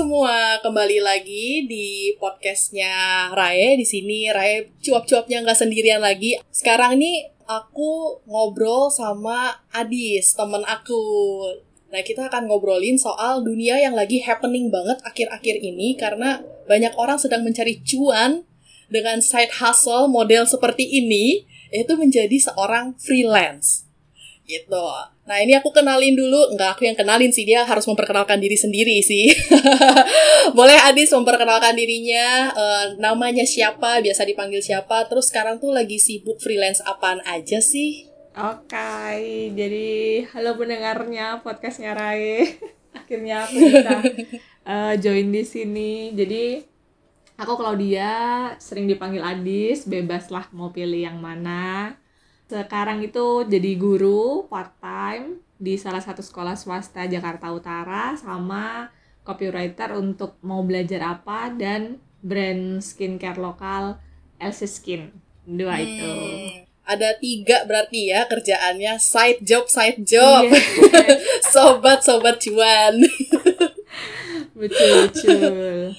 semua, kembali lagi di podcastnya Rae. Di sini Rae cuap-cuapnya nggak sendirian lagi. Sekarang nih aku ngobrol sama Adis, temen aku. Nah, kita akan ngobrolin soal dunia yang lagi happening banget akhir-akhir ini karena banyak orang sedang mencari cuan dengan side hustle model seperti ini, yaitu menjadi seorang freelance gitu. Nah ini aku kenalin dulu, enggak aku yang kenalin sih dia harus memperkenalkan diri sendiri sih. Boleh Adis memperkenalkan dirinya, uh, namanya siapa, biasa dipanggil siapa, terus sekarang tuh lagi sibuk freelance apaan aja sih? Oke, okay, jadi halo pendengarnya podcastnya Rai. Akhirnya aku bisa uh, join di sini. Jadi aku Claudia, sering dipanggil Adis, bebas lah mau pilih yang mana sekarang itu jadi guru part time di salah satu sekolah swasta Jakarta Utara sama copywriter untuk mau belajar apa dan brand skincare lokal Elsie Skin. Dua hmm, itu. ada tiga berarti ya kerjaannya. Side job side job. Yeah. sobat sobat cuan. Betul betul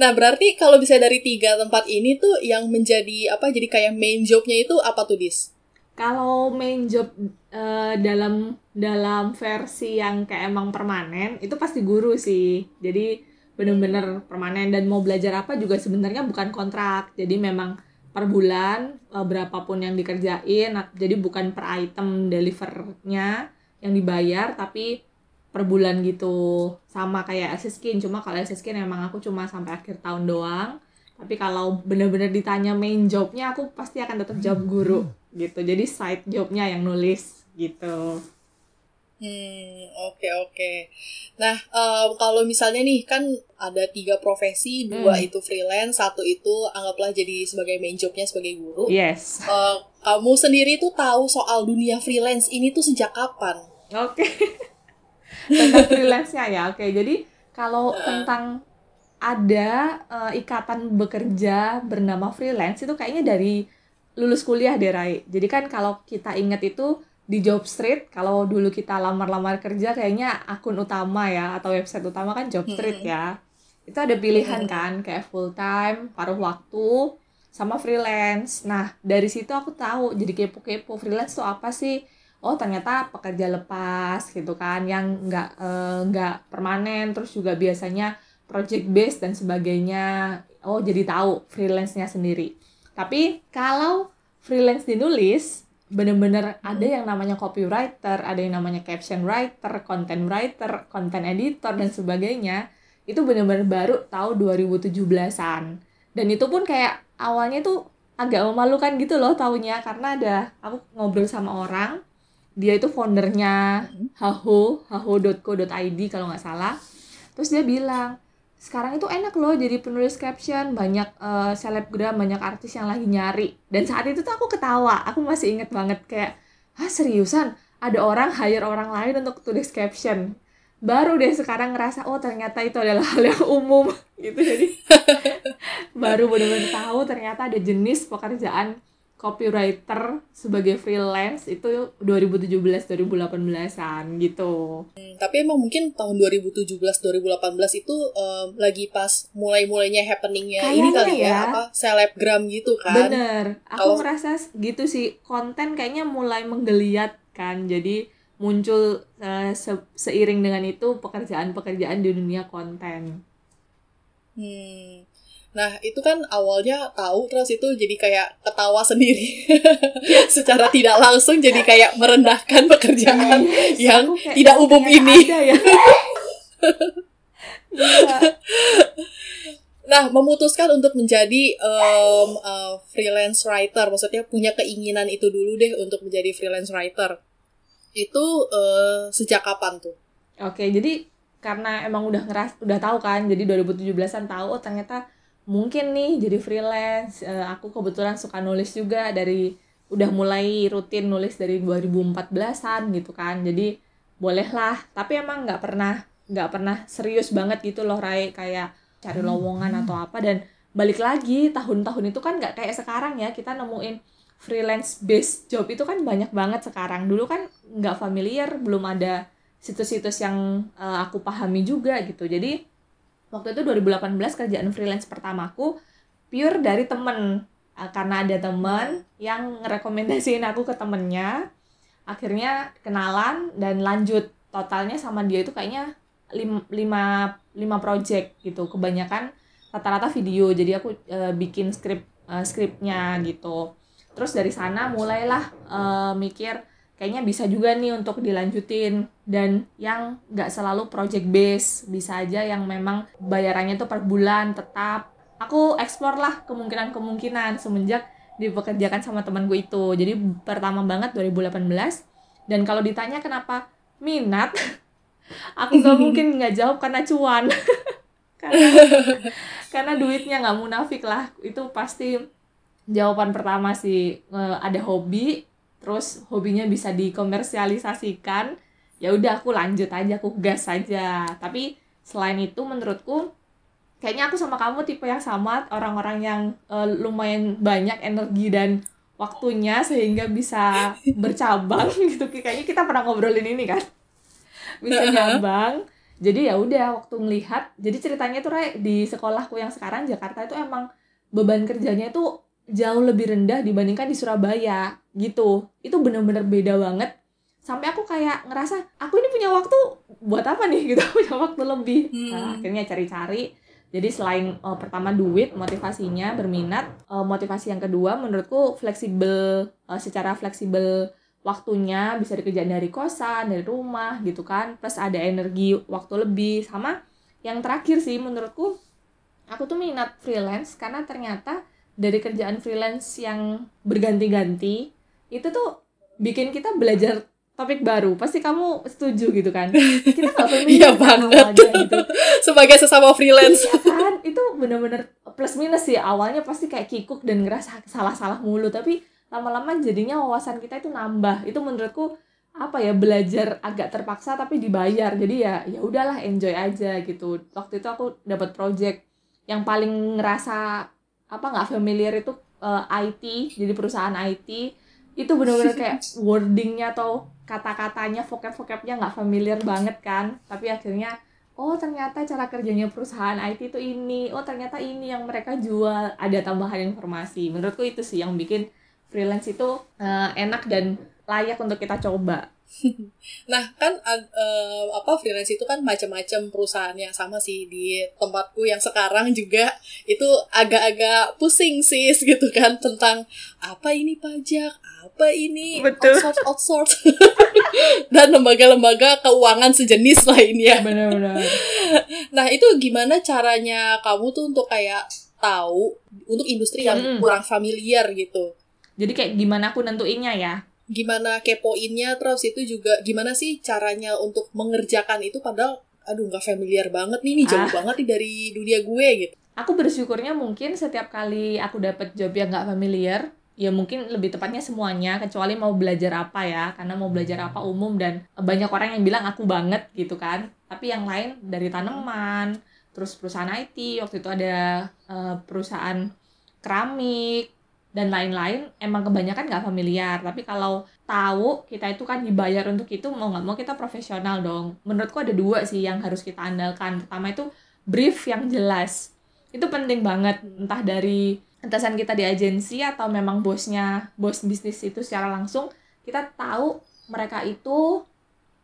Nah, berarti kalau bisa dari tiga tempat ini tuh yang menjadi apa? Jadi kayak main jobnya itu apa tuh, Dis? Kalau main job uh, dalam dalam versi yang kayak emang permanen itu pasti guru sih. Jadi bener-bener permanen dan mau belajar apa juga sebenarnya bukan kontrak. Jadi memang per bulan uh, berapapun yang dikerjain. Jadi bukan per item delivernya yang dibayar tapi per bulan gitu sama kayak Skin cuma kalau Skin emang aku cuma sampai akhir tahun doang tapi kalau bener-bener ditanya main jobnya aku pasti akan tetap job guru gitu jadi side jobnya yang nulis gitu Hmm, oke okay, oke. Okay. Nah, um, kalau misalnya nih kan ada tiga profesi, dua hmm. itu freelance, satu itu anggaplah jadi sebagai main jobnya sebagai guru. Yes. Uh, kamu sendiri tuh tahu soal dunia freelance ini tuh sejak kapan? Oke. Okay. tentang freelance-nya ya. Oke, jadi kalau tentang ada uh, ikatan bekerja bernama freelance itu kayaknya dari lulus kuliah deh Rai. Jadi kan kalau kita ingat itu di job street kalau dulu kita lamar-lamar kerja kayaknya akun utama ya atau website utama kan job street ya. Itu ada pilihan kan kayak full time, paruh waktu, sama freelance. Nah, dari situ aku tahu jadi kepo-kepo freelance tuh apa sih? Oh ternyata pekerja lepas gitu kan yang nggak eh, nggak uh, permanen terus juga biasanya project based dan sebagainya. Oh jadi tahu freelance-nya sendiri. Tapi kalau freelance dinulis bener-bener ada yang namanya copywriter ada yang namanya caption writer content writer content editor dan sebagainya itu bener-bener baru tahu 2017-an dan itu pun kayak awalnya tuh agak memalukan gitu loh tahunya karena ada aku ngobrol sama orang dia itu foundernya haho haho.co.id kalau nggak salah. Terus dia bilang sekarang itu enak loh jadi penulis caption banyak uh, selebgram banyak artis yang lagi nyari. Dan saat itu tuh aku ketawa aku masih inget banget kayak ah seriusan? Ada orang hire orang lain untuk tulis caption. Baru deh sekarang ngerasa oh ternyata itu adalah hal yang umum. Gitu jadi baru benar-benar tahu ternyata ada jenis pekerjaan copywriter sebagai freelance itu 2017 2018-an gitu. Hmm, tapi emang mungkin tahun 2017 2018 itu um, lagi pas mulai-mulainya happeningnya ini kali ya, ya apa selebgram gitu kan. Bener. Aku Kalo... ngerasa gitu sih konten kayaknya mulai menggeliat kan. Jadi muncul uh, se seiring dengan itu pekerjaan-pekerjaan di dunia konten. Hmm. Nah, itu kan awalnya tahu terus itu jadi kayak ketawa sendiri. Secara tidak langsung jadi kayak merendahkan pekerjaan yes, yang tidak umum ini. ya. nah, memutuskan untuk menjadi um, uh, freelance writer, maksudnya punya keinginan itu dulu deh untuk menjadi freelance writer. Itu uh, sejak kapan tuh? Oke, jadi karena emang udah ngeras udah tahu kan, jadi 2017-an tahu oh ternyata mungkin nih jadi freelance uh, aku kebetulan suka nulis juga dari udah mulai rutin nulis dari 2014an gitu kan. Jadi bolehlah. Tapi emang nggak pernah nggak pernah serius banget gitu loh Rai kayak cari lowongan atau apa. Dan balik lagi tahun-tahun itu kan nggak kayak sekarang ya. Kita nemuin freelance based job itu kan banyak banget sekarang. Dulu kan nggak familiar belum ada situs-situs yang uh, aku pahami juga gitu. Jadi waktu itu 2018 kerjaan freelance pertamaku pure dari temen. Uh, karena ada temen yang ngerekomendasiin aku ke temennya. Akhirnya kenalan dan lanjut. Totalnya sama dia itu kayaknya lim, lima lima project gitu. Kebanyakan rata-rata video. Jadi aku uh, bikin skrip uh, skripnya gitu. Terus dari sana mulailah uh, mikir kayaknya bisa juga nih untuk dilanjutin. Dan yang nggak selalu project base bisa aja yang memang bayarannya tuh per bulan tetap. Aku explore lah kemungkinan-kemungkinan semenjak dipekerjakan sama teman gue itu. Jadi pertama banget 2018 dan kalau ditanya kenapa minat aku gak mungkin nggak jawab karena cuan. Karena karena duitnya nggak munafik lah. Itu pasti jawaban pertama sih. Ada hobi terus hobinya bisa dikomersialisasikan. Ya udah aku lanjut aja aku gas aja. Tapi selain itu menurutku kayaknya aku sama kamu tipe yang sama orang-orang yang uh, lumayan banyak energi dan waktunya sehingga bisa bercabang gitu. Kayaknya kita pernah ngobrolin ini kan? Bisa nyambang jadi ya udah waktu melihat. Jadi ceritanya tuh Ray, di sekolahku yang sekarang Jakarta itu emang beban kerjanya itu jauh lebih rendah dibandingkan di Surabaya gitu. Itu bener-bener beda banget. Sampai aku kayak ngerasa aku ini punya waktu buat apa nih? Gitu punya waktu lebih. Hmm. nah, akhirnya cari-cari. Jadi selain uh, pertama duit motivasinya berminat uh, motivasi yang kedua menurutku fleksibel uh, secara fleksibel waktunya bisa dikerjain dari kosan dari rumah gitu kan. Plus ada energi waktu lebih. Sama yang terakhir sih menurutku aku tuh minat freelance karena ternyata dari kerjaan freelance yang berganti-ganti itu tuh bikin kita belajar topik baru. Pasti kamu setuju gitu kan? Kita nggak familiar iya banget. gitu. Sebagai sesama freelance. Iya kan? Itu bener-bener plus minus sih. Awalnya pasti kayak kikuk dan ngerasa salah-salah mulu. Tapi lama-lama jadinya wawasan kita itu nambah. Itu menurutku apa ya belajar agak terpaksa tapi dibayar. Jadi ya ya udahlah enjoy aja gitu. Waktu itu aku dapat project yang paling ngerasa apa nggak familiar itu uh, eh, IT jadi perusahaan IT itu benar-benar kayak wordingnya atau kata-katanya vocab-vocabnya nggak familiar banget kan. Tapi akhirnya oh ternyata cara kerjanya perusahaan IT itu ini. Oh ternyata ini yang mereka jual. Ada tambahan informasi. Menurutku itu sih yang bikin freelance itu uh, enak dan layak untuk kita coba. nah kan uh, apa freelance itu kan macam-macam perusahaan yang sama sih di tempatku yang sekarang juga. Itu agak-agak pusing sih gitu kan tentang apa ini pajak apa ini Betul. outsource outsource. Dan lembaga-lembaga keuangan sejenis lainnya benar-benar. Nah itu gimana caranya kamu tuh untuk kayak tahu untuk industri yang hmm. kurang familiar gitu? Jadi kayak gimana aku nentuinnya ya gimana kepoinnya terus itu juga gimana sih caranya untuk mengerjakan itu padahal aduh nggak familiar banget nih, ini jauh ah. banget nih dari dunia gue gitu. Aku bersyukurnya mungkin setiap kali aku dapat job yang nggak familiar ya mungkin lebih tepatnya semuanya kecuali mau belajar apa ya karena mau belajar apa umum dan banyak orang yang bilang aku banget gitu kan. Tapi yang lain dari tanaman terus perusahaan IT waktu itu ada uh, perusahaan keramik dan lain-lain emang kebanyakan nggak familiar. Tapi kalau tahu kita itu kan dibayar untuk itu mau nggak mau kita profesional dong. Menurutku ada dua sih yang harus kita andalkan. Pertama itu brief yang jelas. Itu penting banget. Entah dari atasan kita di agensi atau memang bosnya bos bisnis itu secara langsung kita tahu mereka itu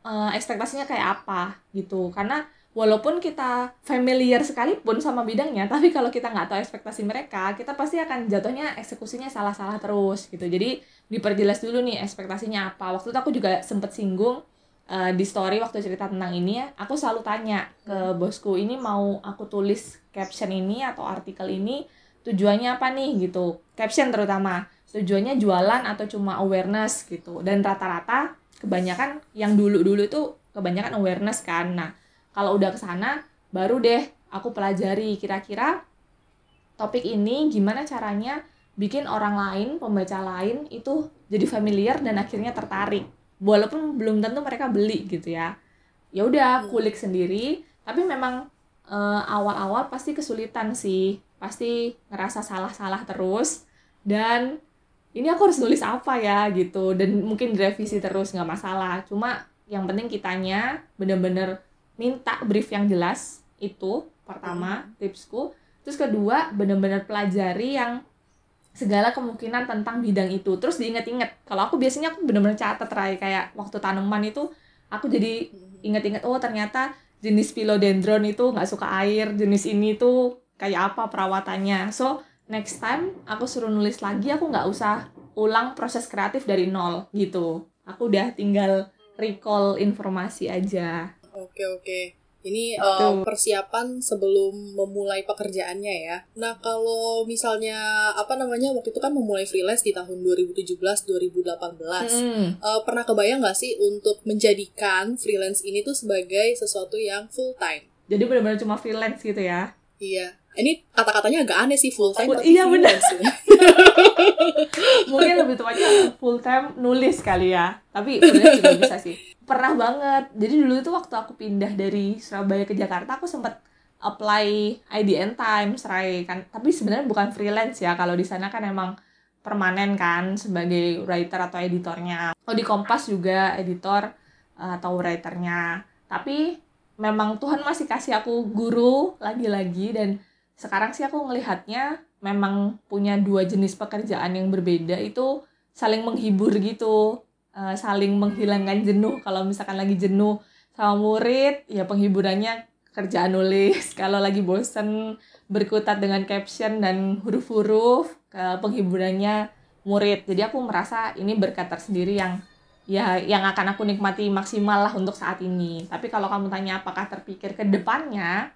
uh, ekspektasinya kayak apa gitu. Karena walaupun kita familiar sekalipun sama bidangnya tapi kalau kita nggak tahu ekspektasi mereka kita pasti akan jatuhnya eksekusinya salah-salah terus gitu. Jadi diperjelas dulu nih ekspektasinya apa. Waktu itu aku juga sempet singgung uh, di story waktu cerita tentang ini ya aku selalu tanya ke bosku ini mau aku tulis caption ini atau artikel ini tujuannya apa nih? Gitu. Caption terutama. Tujuannya jualan atau cuma awareness gitu. Dan rata-rata kebanyakan yang dulu-dulu itu kebanyakan awareness kan. Nah kalau udah ke sana baru deh aku pelajari kira-kira topik ini gimana caranya bikin orang lain pembaca lain itu jadi familiar dan akhirnya tertarik. Walaupun belum tentu mereka beli gitu ya. Ya udah hmm. kulik sendiri. Tapi memang eh, awal-awal pasti kesulitan sih. Pasti ngerasa salah-salah terus. Dan ini aku harus nulis apa ya gitu. Dan mungkin direvisi terus nggak masalah. Cuma yang penting kitanya bener-bener minta brief yang jelas itu pertama tipsku. Terus kedua bener-bener pelajari yang segala kemungkinan tentang bidang itu. Terus diinget-inget. Kalau aku biasanya aku bener-bener catat Rai kayak waktu tanaman itu aku jadi inget-inget oh ternyata jenis philodendron itu nggak suka air jenis ini tuh kayak apa perawatannya. So next time aku suruh nulis lagi aku nggak usah ulang proses kreatif dari nol gitu. Aku udah tinggal recall informasi aja oke oke ini uh, persiapan sebelum memulai pekerjaannya ya. Nah, kalau misalnya apa namanya waktu itu kan memulai freelance di tahun 2017 2018. Hmm. Uh, pernah kebayang nggak sih untuk menjadikan freelance ini tuh sebagai sesuatu yang full time? Jadi benar-benar cuma freelance gitu ya. Iya. Ini kata-katanya agak aneh sih full time. iya benar. Mungkin lebih tepatnya full time nulis kali ya. Tapi sebenarnya juga bisa sih pernah banget. Jadi dulu itu waktu aku pindah dari Surabaya ke Jakarta aku sempat apply IDN Times Rai kan. Tapi sebenarnya bukan freelance ya. Kalau di sana kan emang permanen kan sebagai writer atau editornya. Oh di Kompas juga editor uh, atau writernya. Tapi memang Tuhan masih kasih aku guru lagi-lagi. Dan sekarang sih aku ngelihatnya memang punya dua jenis pekerjaan yang berbeda. Itu saling menghibur gitu uh, saling menghilangkan jenuh. Kalau misalkan lagi jenuh sama murid ya penghiburannya kerjaan nulis. Kalau lagi bosen berkutat dengan caption dan huruf-huruf ke penghiburannya murid. Jadi aku merasa ini berkat tersendiri yang ya yang akan aku nikmati maksimal lah untuk saat ini. Tapi kalau kamu tanya apakah terpikir ke depannya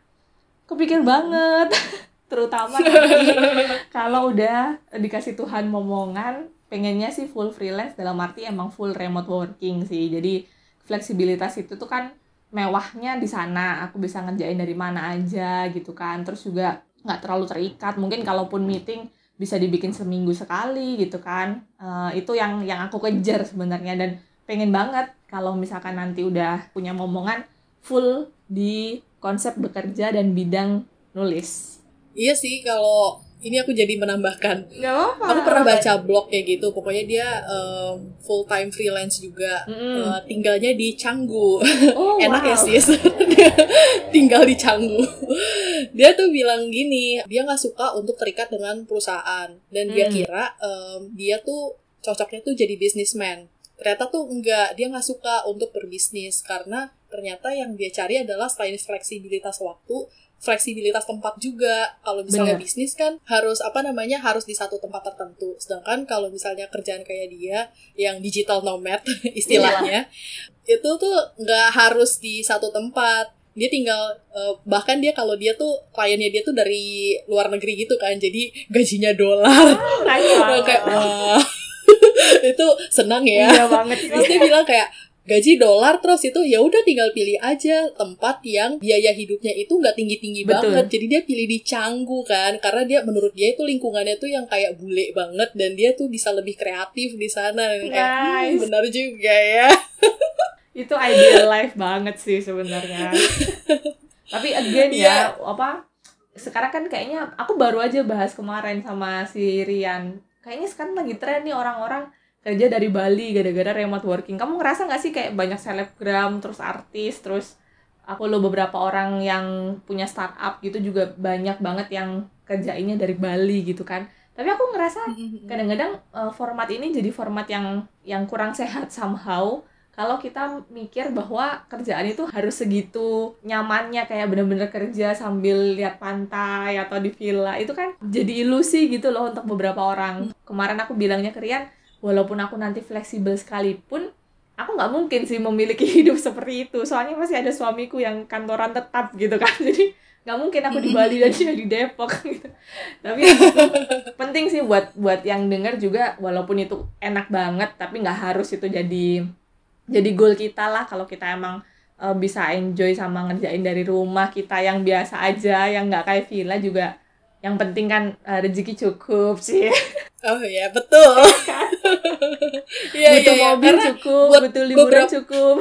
kepikir banget. Terutama nanti kalau udah dikasih Tuhan momongan pengennya sih full freelance dalam arti emang full remote working sih. Jadi fleksibilitas itu tuh kan mewahnya di sana. Aku bisa ngerjain dari mana aja gitu kan. Terus juga nggak terlalu terikat. Mungkin kalaupun meeting bisa dibikin seminggu sekali gitu kan. Uh, itu yang yang aku kejar sebenarnya. Dan pengen banget kalau misalkan nanti udah punya momongan full di konsep bekerja dan bidang nulis. Iya sih kalau ini aku jadi menambahkan. Apa. Aku pernah baca blog kayak gitu. Pokoknya dia um, full time freelance juga. Mm. Uh, tinggalnya di Canggu. Oh, Enak ya, wow. ya sih. tinggal di Canggu. dia tuh bilang gini, dia nggak suka untuk terikat dengan perusahaan dan mm. dia kira um, dia tuh cocoknya tuh jadi businessman. Ternyata tuh enggak, dia nggak suka untuk berbisnis karena ternyata yang dia cari adalah selain fleksibilitas waktu, fleksibilitas tempat juga. Kalau misalnya Bener. bisnis kan harus apa namanya harus di satu tempat tertentu. Sedangkan kalau misalnya kerjaan kayak dia yang digital nomad istilahnya iya. itu tuh nggak harus di satu tempat. Dia tinggal uh, bahkan dia kalau dia tuh kliennya dia tuh dari luar negeri gitu kan. Jadi gajinya dolar. Oh, kayak wah. itu senang ya. Iya banget Terus dia bilang kayak gaji dolar terus itu ya udah tinggal pilih aja tempat yang biaya hidupnya itu nggak tinggi tinggi banget. Jadi dia pilih di Canggu kan karena dia menurut dia itu lingkungannya tuh yang kayak bule banget dan dia tuh bisa lebih kreatif di sana. Dan kayak hmm, benar juga ya. Itu ideal life banget sih sebenarnya. Tapi again ya yeah. apa sekarang kan kayaknya aku baru aja bahas kemarin sama si Rian. Kayaknya sekarang lagi tren nih orang-orang kerja dari Bali gara-gara remote working. Kamu ngerasa nggak sih kayak banyak selebgram terus artis terus aku lo beberapa orang yang punya startup gitu juga banyak banget yang kerjainnya dari Bali gitu kan? Tapi aku ngerasa kadang-kadang uh, format ini jadi format yang yang kurang sehat somehow kalau kita mikir bahwa kerjaan itu harus segitu nyamannya kayak bener-bener kerja sambil lihat pantai atau di villa. Itu kan jadi ilusi gitu loh untuk beberapa orang. Kemarin aku bilangnya ke Rian walaupun aku nanti fleksibel sekalipun aku nggak mungkin sih memiliki hidup seperti itu. Soalnya masih ada suamiku yang kantoran tetap gitu kan. Jadi nggak mungkin aku di Bali dan dia di Depok gitu. Tapi penting sih buat buat yang denger juga walaupun itu enak banget tapi nggak harus itu jadi jadi goal kita lah. Kalau kita emang uh, bisa enjoy sama ngerjain dari rumah kita yang biasa aja yang nggak kayak villa juga yang penting kan uh, rezeki cukup sih oh ya betul. Iya, butuh iya, mobil Karena cukup buat butuh liburan beberapa, cukup.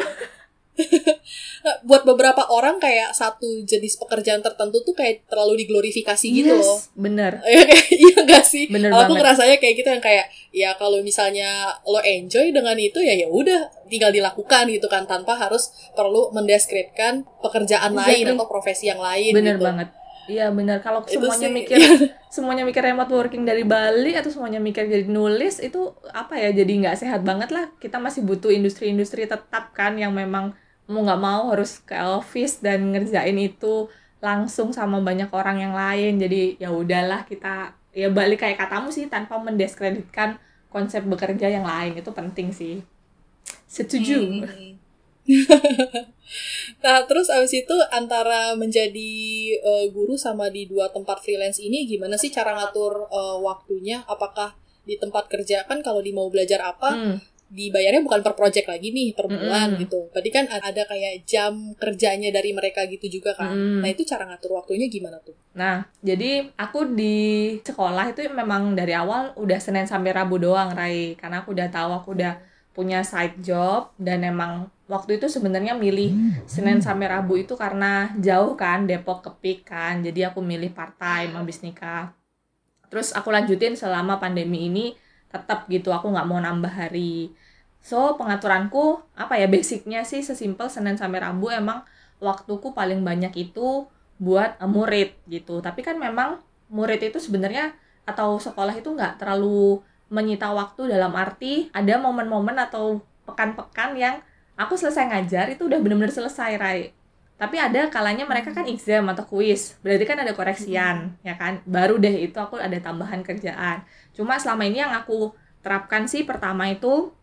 Buat beberapa orang kayak satu jenis pekerjaan tertentu tuh kayak terlalu diglorifikasi gitu yes, loh. bener. Iya, iya gak sih? Bener aku banget. ngerasanya kayak gitu yang kayak ya kalau misalnya lo enjoy dengan itu ya ya udah tinggal dilakukan gitu kan tanpa harus perlu mendeskripsikan pekerjaan exactly. lain atau profesi yang lain bener gitu. banget Iya benar. Kalau semuanya sih, mikir semuanya mikir remote working dari Bali atau semuanya mikir jadi nulis itu apa ya? Jadi nggak sehat banget lah. Kita masih butuh industri-industri tetap kan yang memang mau nggak mau harus ke office dan ngerjain itu langsung sama banyak orang yang lain. Jadi ya udahlah kita ya balik kayak katamu sih tanpa mendiskreditkan konsep bekerja yang lain itu penting sih. Setuju. Hmm. nah, terus abis itu antara menjadi eh, guru sama di dua tempat freelance ini gimana sih cara ngatur eh, waktunya? Apakah di tempat kerja kan kalau di mau belajar apa Hmm. dibayarnya bukan per project lagi nih per bulan Mm-mm. gitu. Berarti kan ada kayak jam kerjanya dari mereka gitu juga kan. Mm-mm. Nah, itu cara ngatur waktunya gimana tuh? Nah, jadi aku di sekolah itu memang dari awal udah Senin sampai Rabu doang, Rai. Karena aku udah tahu aku udah punya side job dan emang waktu itu sebenarnya milih Senin sampai Rabu itu karena jauh kan Depok ke Pik kan. Jadi aku milih part time habis nikah. Terus aku lanjutin selama pandemi ini tetap gitu aku nggak mau nambah hari. So, pengaturanku apa ya basicnya sih sesimpel Senin sampai Rabu emang waktuku paling banyak itu buat eh, murid gitu. Tapi kan memang murid itu sebenarnya atau sekolah itu nggak terlalu menyita waktu dalam arti ada momen-momen atau pekan-pekan yang aku selesai ngajar itu udah bener-bener selesai, Rai. Tapi ada kalanya mereka kan exam atau kuis, berarti kan ada koreksian, ya kan? Baru deh itu aku ada tambahan kerjaan. Cuma selama ini yang aku terapkan sih pertama itu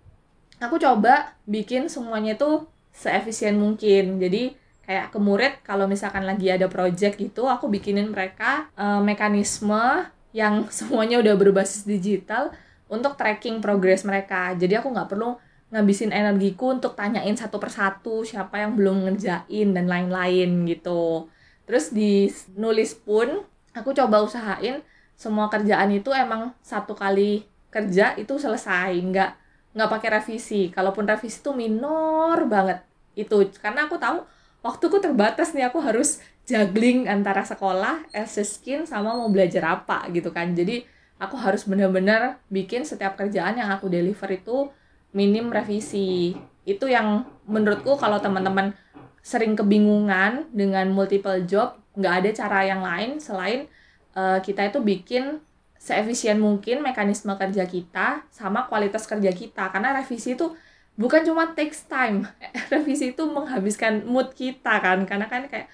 aku coba bikin semuanya itu seefisien mungkin. Jadi kayak ke murid kalau misalkan lagi ada project gitu aku bikinin mereka eh, mekanisme yang semuanya udah berbasis digital untuk tracking progress mereka jadi aku nggak perlu ngabisin energiku untuk tanyain satu persatu siapa yang belum ngerjain dan lain-lain gitu. Terus di nulis pun aku coba usahain semua kerjaan itu emang satu kali kerja itu selesai. Nggak nggak pakai revisi. Kalaupun revisi itu minor banget itu. Karena aku tahu waktuku terbatas nih aku harus juggling antara sekolah, skin sama mau belajar apa gitu kan. Jadi aku harus benar-benar bikin setiap kerjaan yang aku deliver itu minim revisi. Itu yang menurutku kalau teman-teman sering kebingungan dengan multiple job, nggak ada cara yang lain selain eh, kita itu bikin seefisien mungkin mekanisme kerja kita sama kualitas kerja kita. Karena revisi itu bukan cuma takes time revisi itu menghabiskan mood kita kan karena kan kayak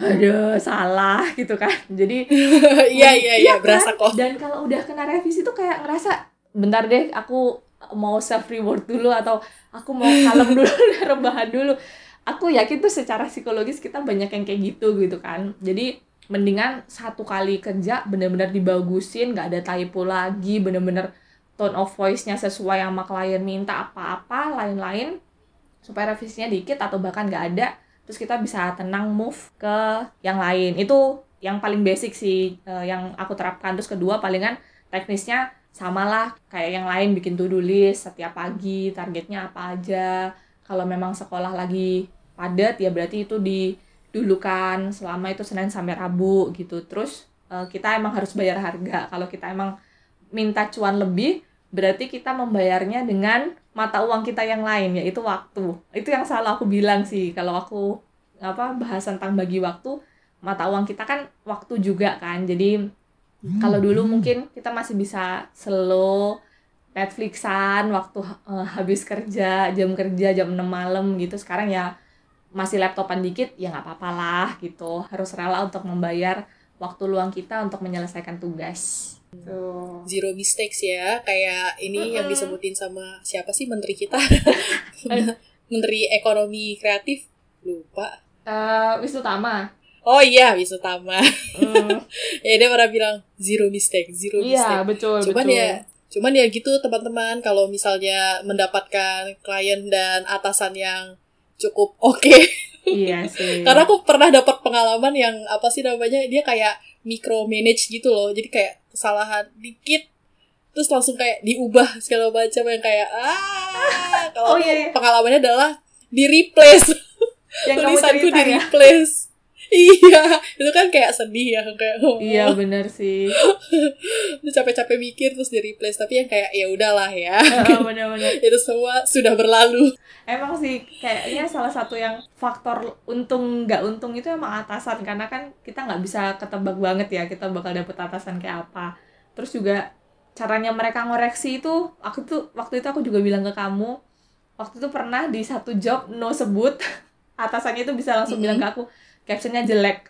aduh salah gitu kan jadi Iya, iya, iya, kan? berasa kok. dan kalau udah kena revisi tuh kayak ngerasa bentar deh aku mau self reward dulu atau aku mau kalem dulu rebahan dulu. Aku yakin tuh secara psikologis kita banyak yang kayak gitu gitu kan. Jadi mendingan satu kali kerja bener-bener dibagusin nggak ada typo lagi bener-bener tone of voice-nya sesuai sama klien minta apa-apa lain-lain supaya revisinya dikit atau bahkan nggak ada terus kita bisa tenang move ke yang lain. Itu yang paling basic sih eh, yang aku terapkan. Terus kedua palingan teknisnya samalah kayak yang lain bikin to-do list setiap pagi targetnya apa aja. Kalau memang sekolah lagi padat ya berarti itu didulukan selama itu Senin sampai Rabu gitu. Terus eh, kita emang harus bayar harga. Kalau kita emang minta cuan lebih berarti kita membayarnya dengan mata uang kita yang lain yaitu waktu. Itu yang selalu aku bilang sih kalau aku apa bahas tentang bagi waktu mata uang kita kan waktu juga kan. Jadi kalau dulu mungkin kita masih bisa slow Netflixan waktu eh, habis kerja jam kerja jam 6 malam gitu sekarang ya masih laptopan dikit ya nggak apa-apa lah gitu harus rela untuk membayar waktu luang kita untuk menyelesaikan tugas tuh Zero mistakes ya, kayak ini yang Mm-mm. disebutin sama siapa sih menteri kita? menteri Ekonomi Kreatif. Lupa. Eh, Wisnu Tama Oh iya, Wisutama. Hmm, ya dia pernah bilang zero mistake, zero iya mistake. betul Cuman betul ya, cuman ya gitu teman-teman kalau misalnya mendapatkan klien dan atasan yang cukup oke. iya sih Karena aku pernah dapat pengalaman yang apa sih namanya dia kayak micro manage gitu loh. Jadi kayak kesalahan dikit terus langsung kayak diubah segala macam yang kayak ah Oh, kalau iya, iya. pengalamannya adalah di replace yang tulisanku di ya replace iya itu kan kayak sedih ya kayak oh, iya bener sih. Udah capek-capek mikir terus di replace. Tapi yang kayak ya udahlah ya. Heeh, bener-bener itu semua sudah berlalu. Emang sih kayaknya salah satu yang faktor untung nggak untung itu emang atasan. Karena kan kita nggak bisa ketebak banget ya kita bakal dapet atasan kayak apa. Terus juga caranya mereka ngoreksi itu aku tuh waktu itu aku juga bilang ke kamu waktu itu pernah di satu job no sebut atasannya itu bisa langsung bilang ke aku captionnya jelek.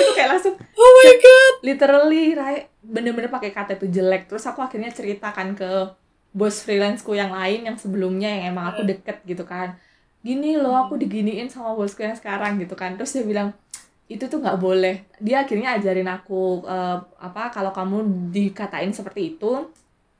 Itu kayak langsung oh my god. literally Rai bener-bener pakai kata itu jelek. Terus aku akhirnya ceritakan ke bos freelanceku yang lain yang sebelumnya yang emang aku deket gitu kan. Gini loh aku diginiin sama bosku yang sekarang gitu kan. Terus dia bilang itu tuh nggak boleh. Dia akhirnya ajarin aku eh, apa kalau kamu dikatain seperti itu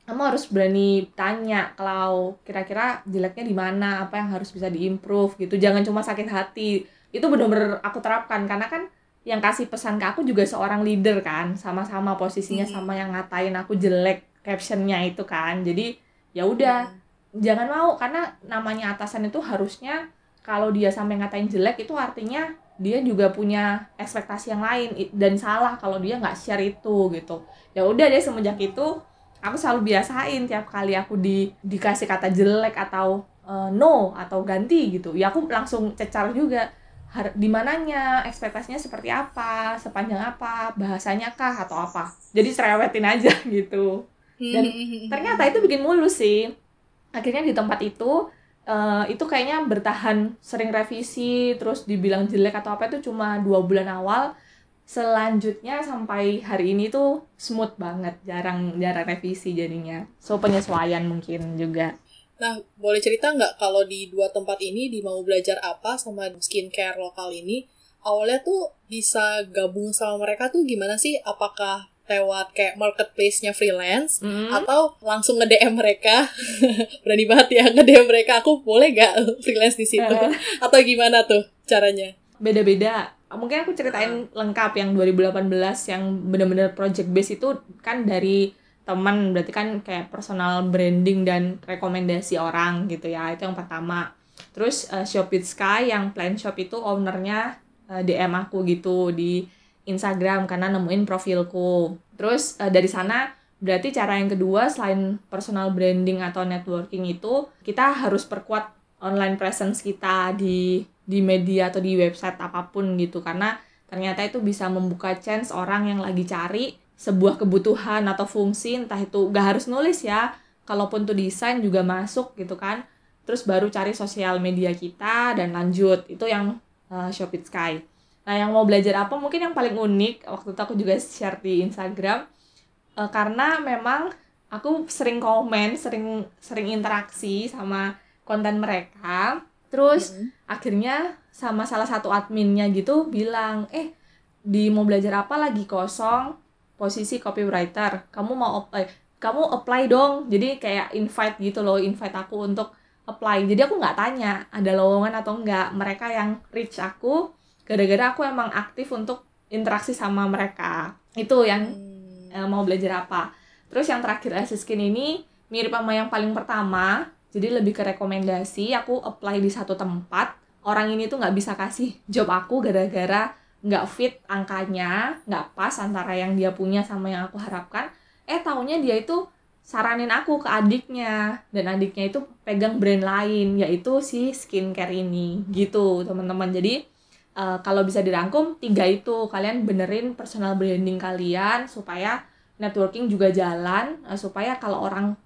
kamu harus berani tanya kalau kira-kira jeleknya di mana apa yang harus bisa diimprove gitu. Jangan cuma sakit hati. Itu bener-bener aku terapkan. Karena kan yang kasih pesan ke aku juga seorang leader kan. Sama-sama posisinya Hmm. sama yang ngatain aku jelek captionnya itu kan. Jadi ya udah. Jangan mau. Karena namanya atasan itu harusnya kalau dia sampai ngatain jelek itu artinya dia juga punya ekspektasi yang lain. Dan salah kalau dia nggak share itu gitu. Ya udah deh semenjak itu aku selalu biasain tiap kali aku di dikasih kata jelek atau eh, no atau ganti gitu. Ya aku langsung cecar juga. Di mananya ekspektasinya seperti apa sepanjang apa bahasanya kah atau apa. Jadi cerewetin aja gitu. Dan ternyata itu bikin mulus sih. Akhirnya di tempat itu eh, itu kayaknya bertahan sering revisi terus dibilang jelek atau apa itu cuma dua bulan awal selanjutnya sampai hari ini tuh smooth banget jarang jarang revisi jadinya so penyesuaian mungkin juga Nah, boleh cerita nggak kalau di dua tempat ini di mau belajar apa sama skincare lokal ini awalnya tuh bisa gabung sama mereka tuh gimana sih? Apakah lewat kayak marketplace-nya freelance atau langsung nge-DM mereka? Berani banget ya nge-DM mereka. Aku boleh nggak freelance di situ? Eh. atau gimana tuh caranya? beda-beda mungkin aku ceritain lengkap yang 2018 yang bener-bener project base itu kan dari teman berarti kan kayak personal branding dan rekomendasi orang gitu ya itu yang pertama. Terus uh, Shop With Sky yang plan shop itu ownernya uh, DM aku gitu di Instagram karena nemuin profilku. Terus uh, dari sana berarti cara yang kedua selain personal branding atau networking itu kita harus perkuat online presence kita di di media atau di website apa pun gitu. Karena ternyata itu bisa membuka chance orang yang lagi cari sebuah kebutuhan atau fungsi entah itu gak harus nulis ya. Kalaupun tuh desain juga masuk gitu kan. Terus baru cari sosial media kita dan lanjut. Itu yang uh, Shop It Sky. Nah yang mau belajar apa? Mungkin yang paling unik waktu itu aku juga share di Instagram. Uh, karena memang aku sering komen sering sering interaksi sama konten mereka terus akhirnya sama salah satu adminnya gitu bilang eh di mau belajar apa lagi kosong? Posisi copywriter. Kamu mau eh, kamu apply dong. Jadi kayak invite gitu loh invite aku untuk apply. Jadi aku nggak tanya ada lowongan atau enggak mereka yang reach aku gara-gara aku emang aktif untuk interaksi sama mereka. Itu yang eh, mau belajar apa. Terus yang terakhir Asis Skin ini mirip sama yang paling pertama jadi lebih ke rekomendasi aku apply di satu tempat orang ini tuh nggak bisa kasih job aku gara-gara nggak fit angkanya nggak pas antara yang dia punya sama yang aku harapkan. Eh taunya dia itu saranin aku ke adiknya dan adiknya itu pegang brand lain yaitu si skincare ini. Gitu teman-teman. Jadi eh, kalau bisa dirangkum tiga itu. Kalian benerin personal branding kalian supaya networking juga jalan eh, supaya kalau orang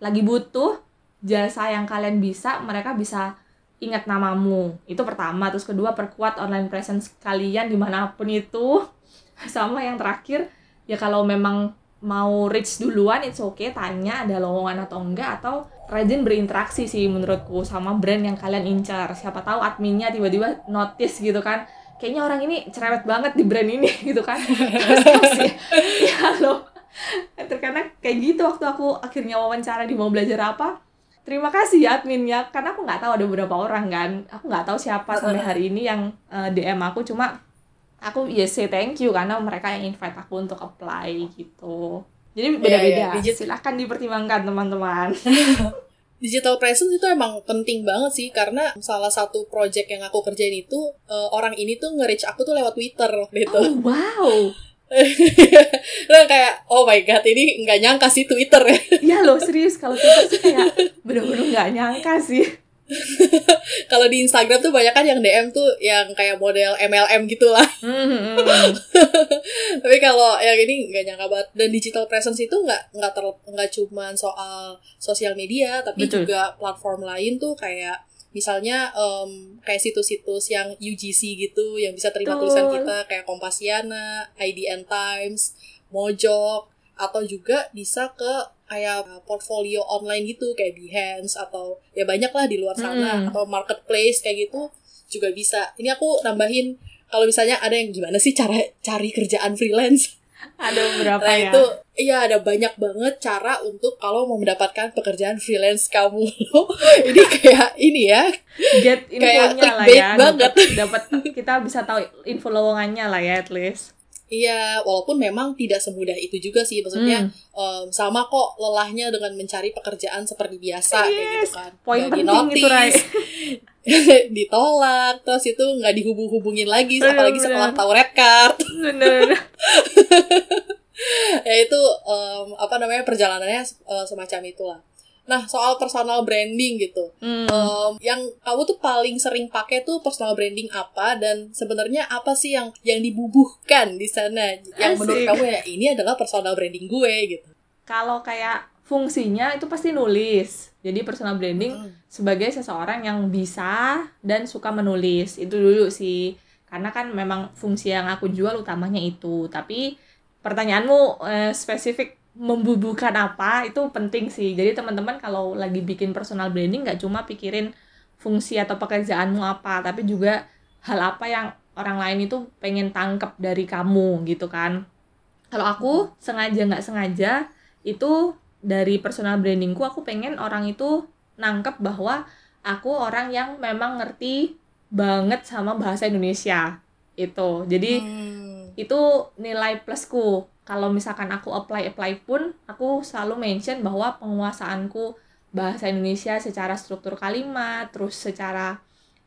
lagi butuh jasa yang kalian bisa mereka bisa ingat namamu. Itu pertama. Terus kedua perkuat online presence kalian di mana pun itu. Sama yang terakhir ya kalau memang mau reach duluan it's okay tanya ada lowongan atau enggak atau rajin berinteraksi sih menurutku sama brand yang kalian incar. Siapa tahu adminnya tiba-tiba notice gitu kan kayaknya orang ini cerewet banget di brand ini gitu kan. Terus ya, ya lo terkadang kayak gitu waktu aku akhirnya wawancara di mau belajar apa terima kasih ya. Adminnya karena aku nggak tahu ada beberapa orang kan. Aku nggak tahu siapa sampai hari ini yang eh, DM aku. Cuma aku ya say thank you karena mereka yang invite aku untuk apply gitu. Jadi beda-beda. iya, digit- silahkan dipertimbangkan teman-teman. Digital presence itu emang penting banget sih. Karena salah satu project yang aku kerjain itu uh, orang ini tuh nge-reach aku tuh lewat Twitter gitu. Oh, wow. nah kayak oh my god ini nggak nyangka sih Twitter ya. Iya loh serius kalau Twitter sih kayak bener-bener nggak nyangka sih. kalau di Instagram tuh banyak kan yang DM tuh yang kayak model MLM gitu lah. Hmm, Tapi kalau yang ini nggak nyangka banget dan digital presence itu nggak nggak ter nggak cuma soal sosial media tapi Betul. juga platform lain tuh kayak misalnya em, kayak situs-situs yang UGC gitu yang bisa terima Betul. tulisan kita kayak Kompasiana, IDN Times, Mojok atau juga bisa ke kayak portfolio online gitu kayak Behance atau ya banyak lah di luar sana Mm. atau marketplace kayak gitu juga bisa. Ini aku nambahin kalau misalnya ada yang gimana sih cara cari kerjaan freelance. Ada beberapa Nah ya. itu iya ada banyak banget cara untuk kalau mau mendapatkan pekerjaan freelance kamu. Ini kayak ini ya. Get kayak infonya lah clickbait ya. banget. Dapat kita bisa tahu info lowongannya lah ya at least. Iya, walaupun memang tidak semudah itu juga sih. Maksudnya Hmm. em, sama kok lelahnya dengan mencari pekerjaan seperti biasa kayak gitu Yes, kan. poin penting itu, Rai. di-notice, ditolak, terus itu nggak dihubung-hubungin lagi, Bener, apalagi setelah bener. tahu red card. Bener. ya itu em, apa namanya perjalanannya eh, semacam itulah. Nah soal personal branding gitu, Hmm. Em, yang kamu tuh paling sering pakai tuh personal branding apa dan sebenarnya apa sih yang yang dibubuhkan di sana yang menurut kamu ya ini adalah personal branding gue gitu. Kalau kayak fungsinya itu pasti nulis. Jadi personal branding Hmm. sebagai seseorang yang bisa dan suka menulis. Itu dulu sih. Karena kan memang fungsi yang aku jual utamanya itu. Tapi pertanyaanmu eh, spesifik membubuhkan apa itu penting sih. Jadi teman-teman kalau lagi bikin personal branding nggak cuma pikirin fungsi atau pekerjaanmu apa, tapi juga hal apa yang orang lain itu pengen tangkep dari kamu gitu kan. Kalau aku sengaja nggak sengaja itu dari personal brandingku aku pengen orang itu nangkep bahwa aku orang yang memang ngerti banget sama bahasa Indonesia itu. Jadi Hmm. Itu nilai plusku. Kalau misalkan aku apply apply pun aku selalu mention bahwa penguasaanku bahasa Indonesia secara struktur kalimat terus secara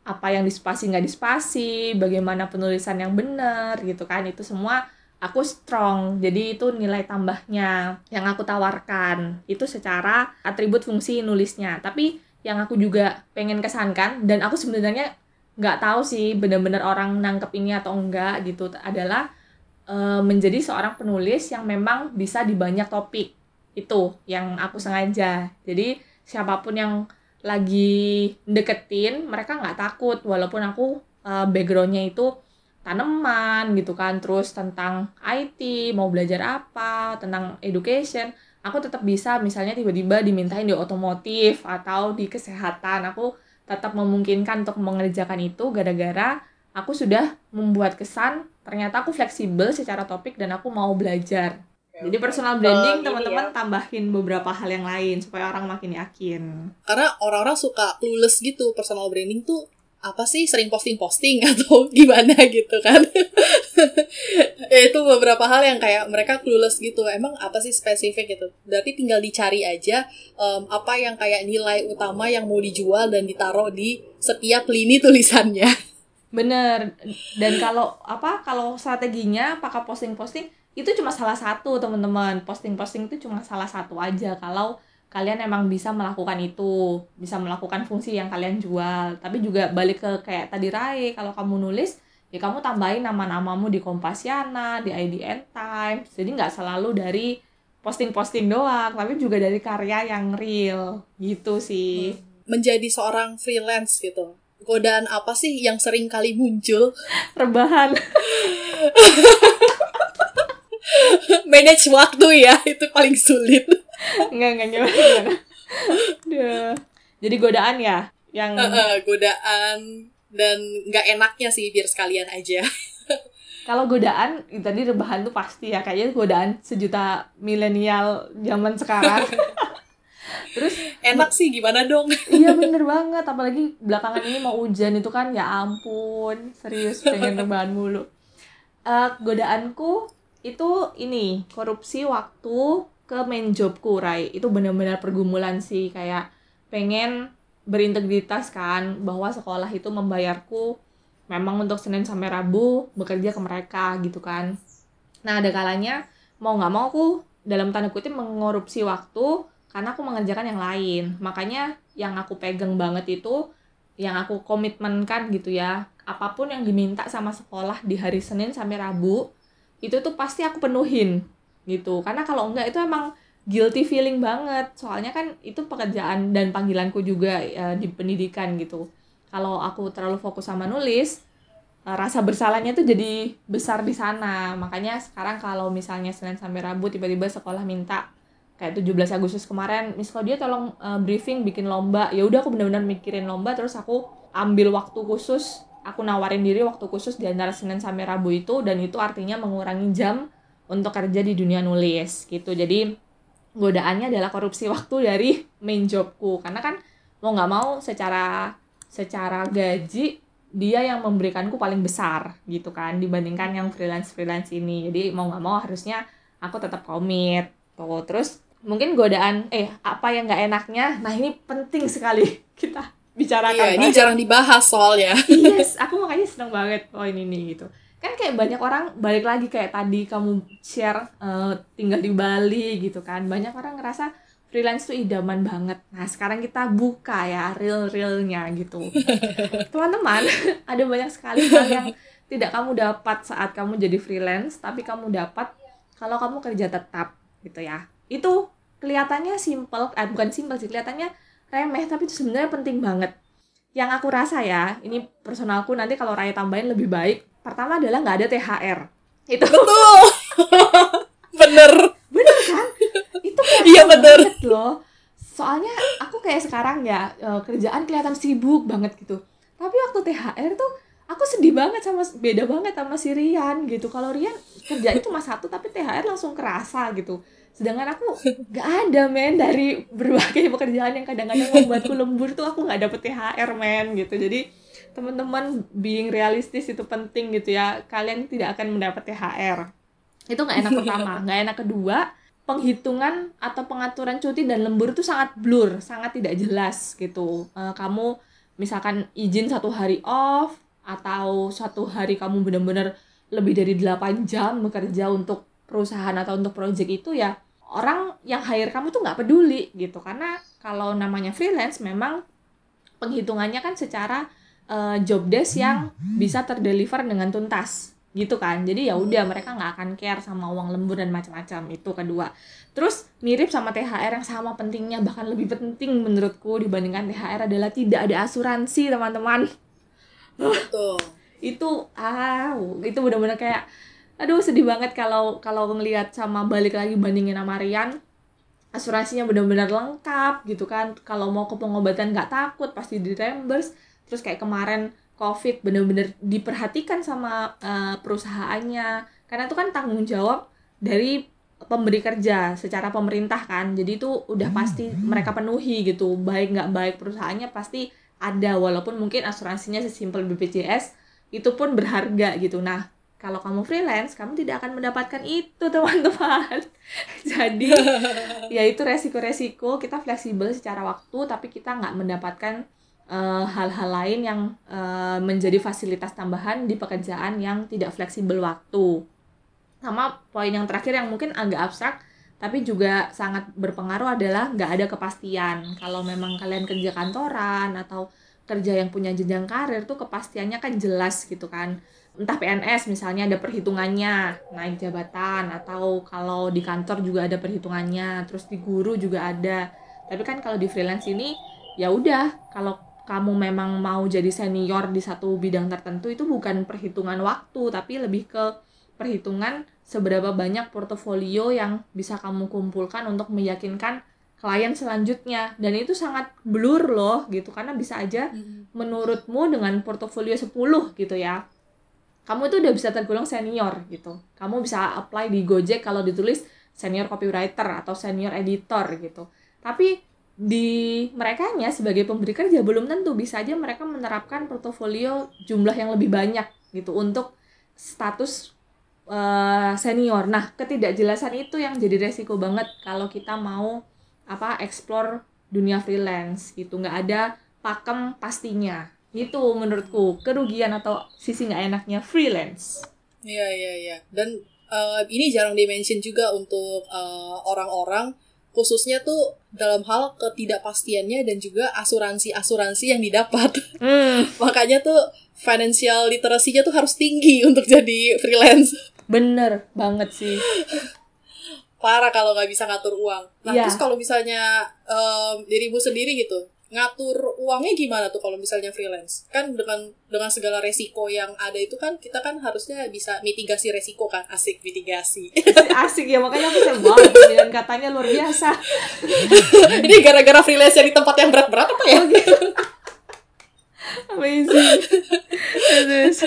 apa yang dispasi nggak dispasi bagaimana penulisan yang benar gitu kan. Itu semua aku strong. Jadi itu nilai tambahnya yang aku tawarkan. Itu secara atribut fungsi nulisnya. Tapi yang aku juga pengen kesankan dan aku sebenarnya nggak tahu sih benar-benar orang nangkep ini atau enggak gitu. Adalah eh, menjadi seorang penulis yang memang bisa di banyak topik itu yang aku sengaja. Jadi siapa pun yang lagi deketin mereka nggak takut. Walaupun aku eh, backgroundnya itu tanaman gitu kan terus tentang IT mau belajar apa tentang education aku tetap bisa misalnya tiba-tiba dimintain di otomotif atau di kesehatan. Aku tetap memungkinkan untuk mengerjakan itu gara-gara aku sudah membuat kesan ternyata aku fleksibel secara topik dan aku mau belajar. Jadi personal branding Eh, teman-teman ya. tambahin beberapa hal yang lain supaya orang makin yakin. Karena orang-orang suka clueless gitu personal branding tuh apa sih sering posting-posting atau gimana gitu kan. Ya itu beberapa hal yang kayak mereka clueless gitu. Emang apa sih spesifik gitu? Berarti tinggal dicari aja em, apa yang kayak nilai utama yang mau dijual dan ditaruh di setiap lini tulisannya. Bener. Dan kalau apa kalau strateginya apakah posting-posting itu cuma salah satu teman-teman. Posting-posting itu cuma salah satu aja. Kalau kalian emang bisa melakukan itu, bisa melakukan fungsi yang kalian jual. Tapi juga balik ke kayak tadi Rai, kalau kamu nulis ya kamu tambahin nama-namamu di Kompasiana, di IDN Times. Jadi nggak selalu dari posting-posting doang, tapi juga dari karya yang real gitu sih. menjadi seorang freelance gitu godaan apa sih yang sering kali muncul Rebahan. manage waktu ya itu paling sulit Enggak, enggak gimana, gimana. Duh. Jadi godaan ya yang Eh, godaan dan nggak enaknya sih biar sekalian aja kalau godaan tadi rebahan tuh pasti ya kayaknya godaan sejuta milenial zaman sekarang. Terus enak sih gimana dong iya bener banget apalagi belakangan ini mau hujan itu kan ya ampun serius pengen rebahan mulu. Eh godaanku itu ini korupsi waktu ke main jobku Rai. Itu benar-benar pergumulan sih kayak pengen berintegritas kan bahwa sekolah itu membayarku memang untuk Senin sampai Rabu bekerja ke mereka gitu kan. Nah ada kalanya mau nggak mau aku dalam tanda kutip mengorupsi waktu karena aku mengerjakan yang lain. Makanya yang aku pegang banget itu yang aku komitmenkan gitu ya apa pun yang diminta sama sekolah di hari Senin sampai Rabu itu tuh pasti aku penuhin gitu. Karena kalau enggak itu emang guilty feeling banget. Soalnya kan itu pekerjaan dan panggilanku juga ya, di pendidikan gitu. Kalau aku terlalu fokus sama nulis eh, rasa bersalahnya tuh jadi besar di sana. Makanya sekarang kalau misalnya Senin sampai Rabu tiba-tiba sekolah minta kayak 17 Agustus kemarin Miss Claudia tolong uh, briefing bikin lomba. Ya udah aku benar-benar mikirin lomba terus aku ambil waktu khusus aku nawarin diri waktu khusus di antara Senin sampai Rabu itu dan itu artinya mengurangi jam untuk kerja di dunia nulis gitu. Jadi godaannya adalah korupsi waktu dari main jobku. Karena kan mau nggak mau secara secara gaji dia yang memberikanku paling besar gitu kan dibandingkan yang freelance freelance ini. Jadi mau nggak mau harusnya aku tetap komit tuh. Terus mungkin godaan eh apa yang nggak enaknya nah ini penting sekali kita bicarakan iya, ini jarang dibahas soalnya. Yes aku makanya seneng banget poin ini gitu. Kan kayak banyak orang balik lagi kayak tadi kamu share uh, tinggal di Bali gitu kan. Banyak orang ngerasa freelance tuh idaman banget. Nah sekarang kita buka ya real realnya gitu. Teman-teman ada banyak sekali hal yang tidak kamu dapat saat kamu jadi freelance tapi kamu dapat kalau kamu kerja tetap gitu ya. Itu kelihatannya simple eh bukan simple sih kelihatannya remeh tapi itu sebenarnya penting banget. Yang aku rasa ya ini personalku nanti kalau Raya tambahin lebih baik. Pertama adalah nggak ada THR itu. Betul. Bener. Bener kan? Itu iya bener. loh. Soalnya aku kayak sekarang ya eh, kerjaan kelihatan sibuk banget gitu. Tapi waktu THR tuh aku sedih banget sama beda banget sama si Rian gitu. Kalau Rian kerjaan cuma satu tapi THR langsung kerasa gitu sedangkan aku gak ada men dari berbagai pekerjaan yang kadang-kadang membuatku lembur tuh aku nggak dapet THR men gitu. Jadi teman-teman being realistis itu penting gitu ya. Kalian tidak akan mendapat THR itu nggak enak pertama. Nggak enak kedua penghitungan atau pengaturan cuti dan lembur itu sangat blur sangat tidak jelas gitu. Uh, kamu misalkan izin satu hari off atau satu hari kamu benar-benar lebih dari 8 jam bekerja untuk perusahaan atau untuk project itu ya orang yang hire kamu tuh nggak peduli gitu. Karena kalau namanya freelance memang penghitungannya kan secara uh, job desk yang bisa terdeliver dengan tuntas gitu kan. Jadi ya udah mereka nggak akan care sama uang lembur dan macam-macam itu kedua. Terus mirip sama THR yang sama pentingnya bahkan lebih penting menurutku dibandingkan THR adalah tidak ada asuransi teman-teman. Betul. Itu ah itu benar-benar kayak aduh sedih banget kalau kalau ngelihat sama balik lagi bandingin sama Rian. Asuransinya benar-benar lengkap gitu kan. Kalau mau ke pengobatan nggak takut pasti di reimburse. Terus kayak kemarin covid benar-benar diperhatikan sama uh, perusahaannya. Karena itu kan tanggung jawab dari pemberi kerja secara pemerintah kan. Jadi itu udah pasti mereka penuhi gitu. Baik nggak baik perusahaannya pasti ada. Walaupun mungkin asuransinya sesimpel BPJS itu pun berharga gitu. Nah kalau kamu freelance kamu tidak akan mendapatkan itu teman-teman. Jadi ya itu resiko-resiko. Kita fleksibel secara waktu tapi kita nggak mendapatkan eh, hal-hal uh, lain yang uh, menjadi fasilitas tambahan di pekerjaan yang tidak fleksibel waktu. Sama poin yang terakhir yang mungkin agak abstrak tapi juga sangat berpengaruh adalah nggak ada kepastian. Kalau memang kalian kerja kantoran atau kerja yang punya jenjang karir tuh kepastiannya kan jelas gitu kan entah PNS misalnya ada perhitungannya naik jabatan atau kalau di kantor juga ada perhitungannya terus di guru juga ada. Tapi kan kalau di freelance ini ya udah kalau kamu memang mau jadi senior di satu bidang tertentu itu bukan perhitungan waktu tapi lebih ke perhitungan seberapa banyak portofolio yang bisa kamu kumpulkan untuk meyakinkan klien selanjutnya. Dan itu sangat blur loh gitu. Karena bisa aja menurutmu dengan portofolio 10 gitu ya kamu itu udah bisa tergolong senior gitu. Kamu bisa apply di Gojek kalau ditulis senior copywriter atau senior editor gitu. Tapi di mereka nya sebagai pemberi kerja belum tentu. Bisa aja mereka menerapkan portofolio jumlah yang lebih banyak gitu untuk status uh, senior. Nah ketidakjelasan itu yang jadi resiko banget kalau kita mau apa explore dunia freelance gitu. Nggak ada pakem pastinya itu menurutku kerugian atau sisi nggak enaknya freelance Iya iya iya. Dan uh, ini jarang dimention juga untuk uh, orang-orang khususnya tuh dalam hal ketidakpastiannya dan juga asuransi-asuransi yang didapat. hmm, Makanya tuh financial literacy-nya tuh harus tinggi untuk jadi freelance. bener banget sih Parah kalau nggak bisa ngatur uang. Nah Iya. terus kalau misalnya um, dirimu sendiri gitu, ngatur uangnya gimana tuh kalau misalnya freelance? Kan dengan dengan segala resiko yang ada itu kan kita kan harusnya bisa mitigasi resiko kan, asik mitigasi. asik ya makanya aku seneng banget dengan katanya luar biasa Ini gara-gara freelance di tempat yang berat-berat apa ya? amazing Terus,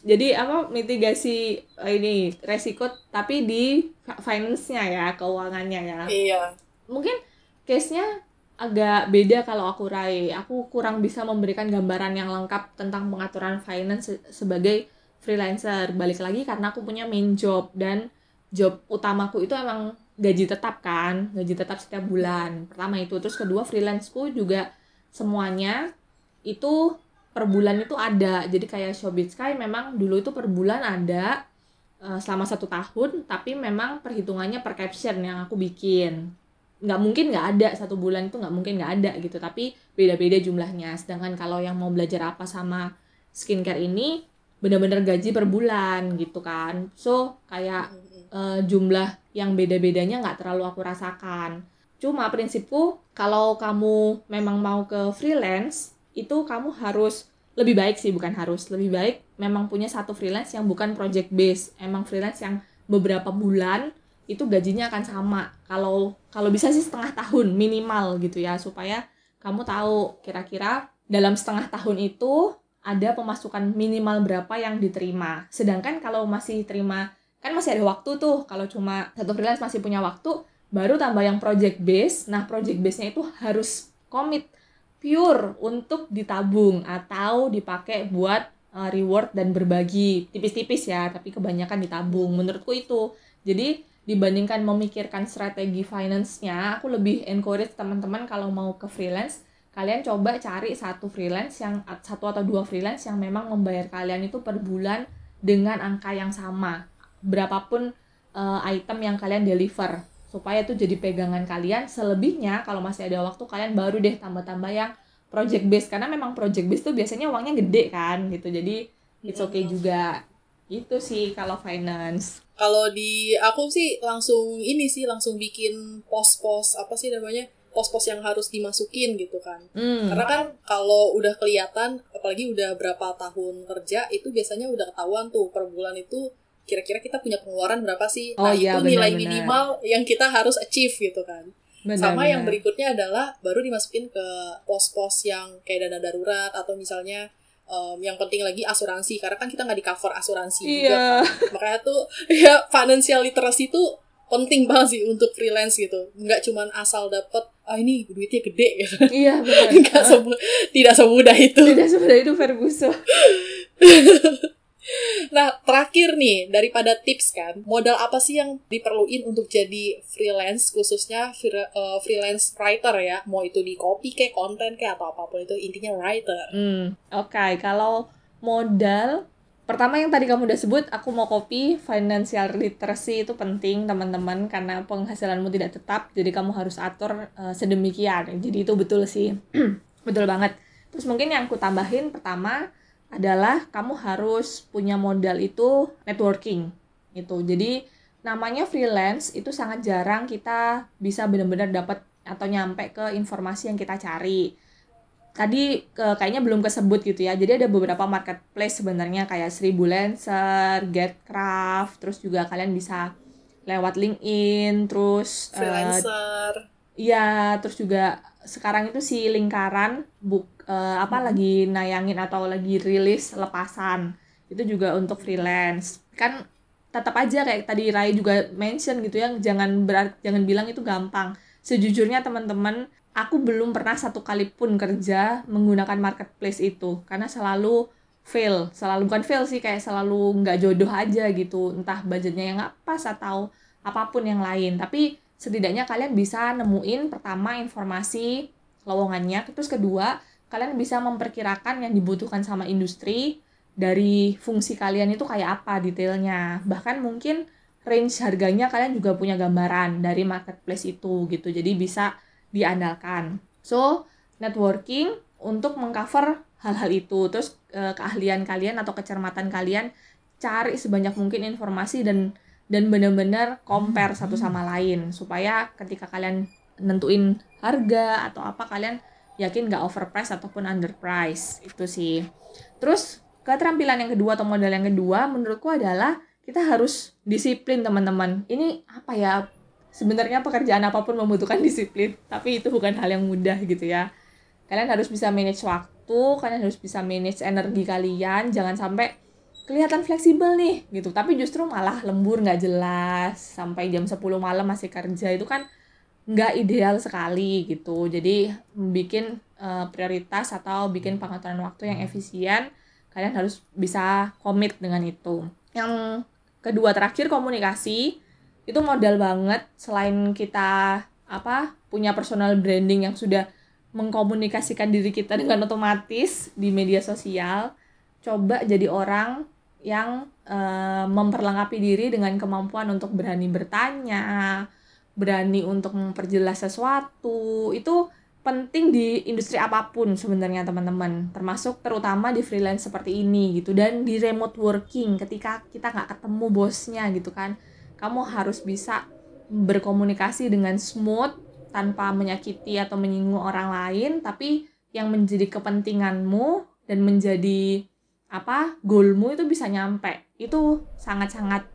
jadi apa mitigasi eh, ini resiko tapi di fi- finance-nya ya keuangannya ya Iya. mungkin case-nya agak beda kalau aku Rai. Aku kurang bisa memberikan gambaran yang lengkap tentang pengaturan finance se- sebagai freelancer. Balik lagi karena aku punya main job dan job utamaku itu emang gaji tetap kan, gaji tetap setiap bulan. Pertama itu, terus kedua freelanceku juga semuanya itu per bulan itu ada. Jadi kayak Showbiz Sky memang dulu itu per bulan ada eh, selama satu tahun, tapi memang perhitungannya per caption yang aku bikin nggak mungkin nggak ada satu bulan itu nggak mungkin nggak ada gitu. Tapi beda-beda jumlahnya. Sedangkan kalau yang mau belajar apa sama skincare ini bener-bener gaji per bulan gitu kan. So kayak eh, jumlah yang beda-bedanya nggak terlalu aku rasakan. Cuma prinsipku kalau kamu memang mau ke freelance itu kamu harus lebih baik sih bukan harus. Lebih baik memang punya satu freelance yang bukan project base. Emang freelance yang beberapa bulan itu gajinya akan sama. Kalau kalau bisa sih setengah tahun minimal gitu ya supaya kamu tahu kira-kira dalam setengah tahun itu ada pemasukan minimal berapa yang diterima. Sedangkan kalau masih terima kan masih ada waktu tuh. Kalau cuma satu freelance masih punya waktu baru tambah yang project base. Nah project base nya itu harus komit pure untuk ditabung atau dipakai buat uh, reward dan berbagi. Tipis-tipis ya tapi kebanyakan ditabung. Menurutku itu. Jadi dibandingkan memikirkan strategi finance-nya aku lebih encourage teman-teman kalau mau ke freelance kalian coba cari satu freelance yang satu atau dua freelance yang memang membayar kalian itu per bulan dengan angka yang sama. Berapapun uh, item yang kalian deliver. Supaya itu jadi pegangan kalian. Selebihnya kalau masih ada waktu kalian baru deh tambah-tambah yang project base karena memang project base tuh biasanya uangnya gede kan gitu. Jadi it's okay juga. Itu sih kalau finance Kalau di aku sih langsung ini sih langsung bikin pos-pos apa sih namanya pos-pos yang harus dimasukin gitu kan. Hmm. Karena kan kalau udah kelihatan, apalagi udah berapa tahun kerja, itu biasanya udah ketahuan tuh per bulan itu kira-kira kita punya pengeluaran berapa sih. Oh nah iya, itu nilai benar-benar. minimal yang kita harus achieve gitu kan. Sama Benar-benar. yang berikutnya adalah baru dimasukin ke pos-pos yang kayak dana darurat atau misalnya em, yang penting lagi asuransi karena kan kita nggak di cover asuransi juga iya. makanya tuh ya financial literacy tuh penting banget sih untuk freelance gitu. Nggak cuman asal dapet ah ini duitnya gede. Gitu iya benar. Nggak sebu- tidak semudah itu. Tidak semudah itu Ferguson nah terakhir nih daripada tips kan modal apa sih yang diperluin untuk jadi freelance khususnya fre- eh, freelance writer ya mau itu di copy kayak konten kayak atau apa pun itu intinya writer Hmm, oke. Kalau modal, pertama yang tadi kamu udah sebut, aku mau copy financial literacy itu penting teman-teman karena penghasilanmu tidak tetap, jadi kamu harus atur eh, sedemikian. Jadi itu betul sih, betul banget. Terus mungkin yang aku tambahin pertama adalah kamu harus punya modal itu networking itu. Jadi namanya freelance itu sangat jarang kita bisa benar-benar dapat atau nyampe ke informasi yang kita cari tadi ke- kayaknya belum kesebut gitu ya. Jadi ada beberapa marketplace sebenarnya kayak Seribu Lancer, Getcraft, terus juga kalian bisa lewat LinkedIn, terus eh, freelancer Iya, terus juga sekarang itu si lingkaran buk eh, apa lagi nayangin atau lagi rilis lepasan. Itu juga untuk freelance. Kan tetap aja kayak tadi Rai juga mention gitu ya, jangan berat jangan bilang itu gampang. Sejujurnya teman-teman, aku belum pernah satu kali pun kerja menggunakan marketplace itu karena selalu fail, selalu bukan fail sih kayak selalu nggak jodoh aja gitu, entah budgetnya yang nggak pas atau apa pun yang lain. Tapi setidaknya kalian bisa nemuin pertama informasi lowongannya, terus kedua kalian bisa memperkirakan yang dibutuhkan sama industri dari fungsi kalian itu kayak apa detailnya. Bahkan mungkin range harganya kalian juga punya gambaran dari marketplace itu gitu. Jadi bisa diandalkan. So, networking untuk mengcover hal-hal itu. Terus eh, keahlian kalian atau kecermatan kalian cari sebanyak mungkin informasi dan dan benar-benar compare satu sama lain supaya ketika kalian nentuin harga atau apa kalian yakin nggak overprice ataupun underprice itu sih. Terus keterampilan yang kedua atau modal yang kedua menurutku adalah kita harus disiplin teman-teman. Ini apa ya? Sebenarnya pekerjaan apa pun membutuhkan disiplin tapi itu bukan hal yang mudah gitu ya. Kalian harus bisa manage waktu kalian harus bisa manage energi kalian jangan sampai kelihatan fleksibel nih gitu. Tapi justru malah lembur nggak jelas. Sampai jam 10 malam masih kerja itu kan nggak ideal sekali gitu. Jadi bikin uh, prioritas atau bikin pengaturan waktu yang efisien kalian harus bisa komit dengan itu. Yang kedua terakhir komunikasi. Itu modal banget. Selain kita apa punya personal branding yang sudah mengkomunikasikan diri kita dengan otomatis di media sosial coba jadi orang yang uh, memperlengkapi diri dengan kemampuan untuk berani bertanya, berani untuk memperjelas sesuatu. Itu penting di industri apa pun sebenarnya teman-teman, termasuk terutama di freelance seperti ini gitu. Dan di remote working ketika kita nggak ketemu bosnya gitu kan, kamu harus bisa berkomunikasi dengan smooth tanpa menyakiti atau menyinggung orang lain, tapi yang menjadi kepentinganmu dan menjadi apa goalmu itu bisa nyampe. Itu sangat-sangat